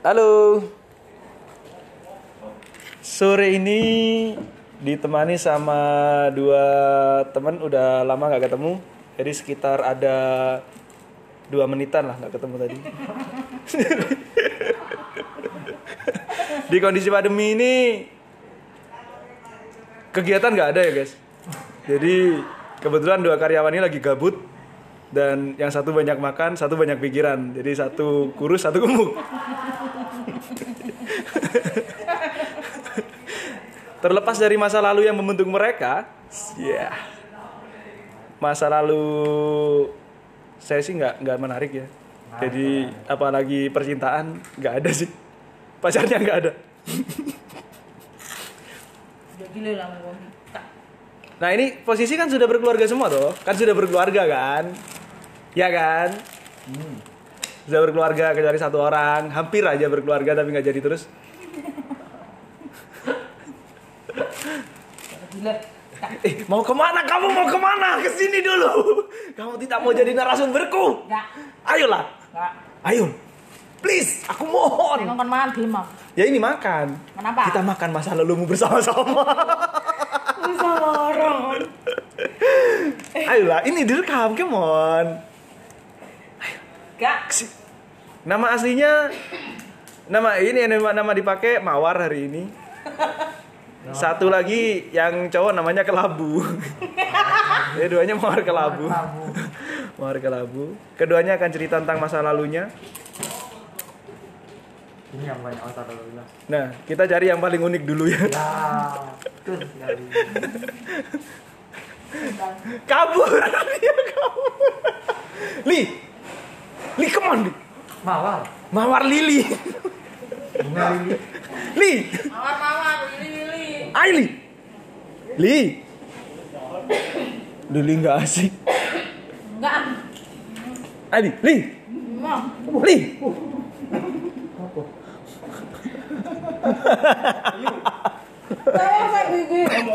Halo. Sore ini ditemani sama dua teman udah lama nggak ketemu. Jadi sekitar ada dua menitan lah nggak ketemu tadi. Di kondisi pandemi ini kegiatan nggak ada ya guys. Jadi kebetulan dua karyawan ini lagi gabut dan yang satu banyak makan, satu banyak pikiran. Jadi satu kurus, satu gemuk. Terlepas dari masa lalu yang membentuk mereka, ya. Masa lalu saya sih nggak nggak menarik ya. Jadi apalagi percintaan nggak ada sih, pacarnya nggak ada. Nah ini posisi kan sudah berkeluarga semua tuh, kan sudah berkeluarga kan, ya kan? Sudah berkeluarga kecuali satu orang, hampir aja berkeluarga tapi nggak jadi terus. Gila. Eh mau ke mana kamu mau ke mana? Ke sini dulu. Kamu tidak mau jadi narasumberku? Enggak. Ayolah, Enggak. ayo, please, aku mohon. makan game mau. Ya ini makan. Kenapa? Kita makan masa lalumu bersama-sama. Bisa orang. Ayolah, ini direkam, come on. Ke sini. Nama aslinya nama ini nama, nama dipakai Mawar hari ini. Satu lagi yang cowok namanya Kelabu. Jadi duanya Mawar Kelabu. Mawar Kelabu. Keduanya akan cerita tentang masa lalunya. Ini yang banyak otak lah. Nah, kita cari yang paling unik dulu ya. Ya, betul sekali. Kabur, dia kabur. Li. Mawar. Mawar Lili. Bunga lili. Li, Mawar-mawar, lili-lili. ayo Li. Li. Lili nggak asik. Enggak. Ayo Li, Li. Mau. Li.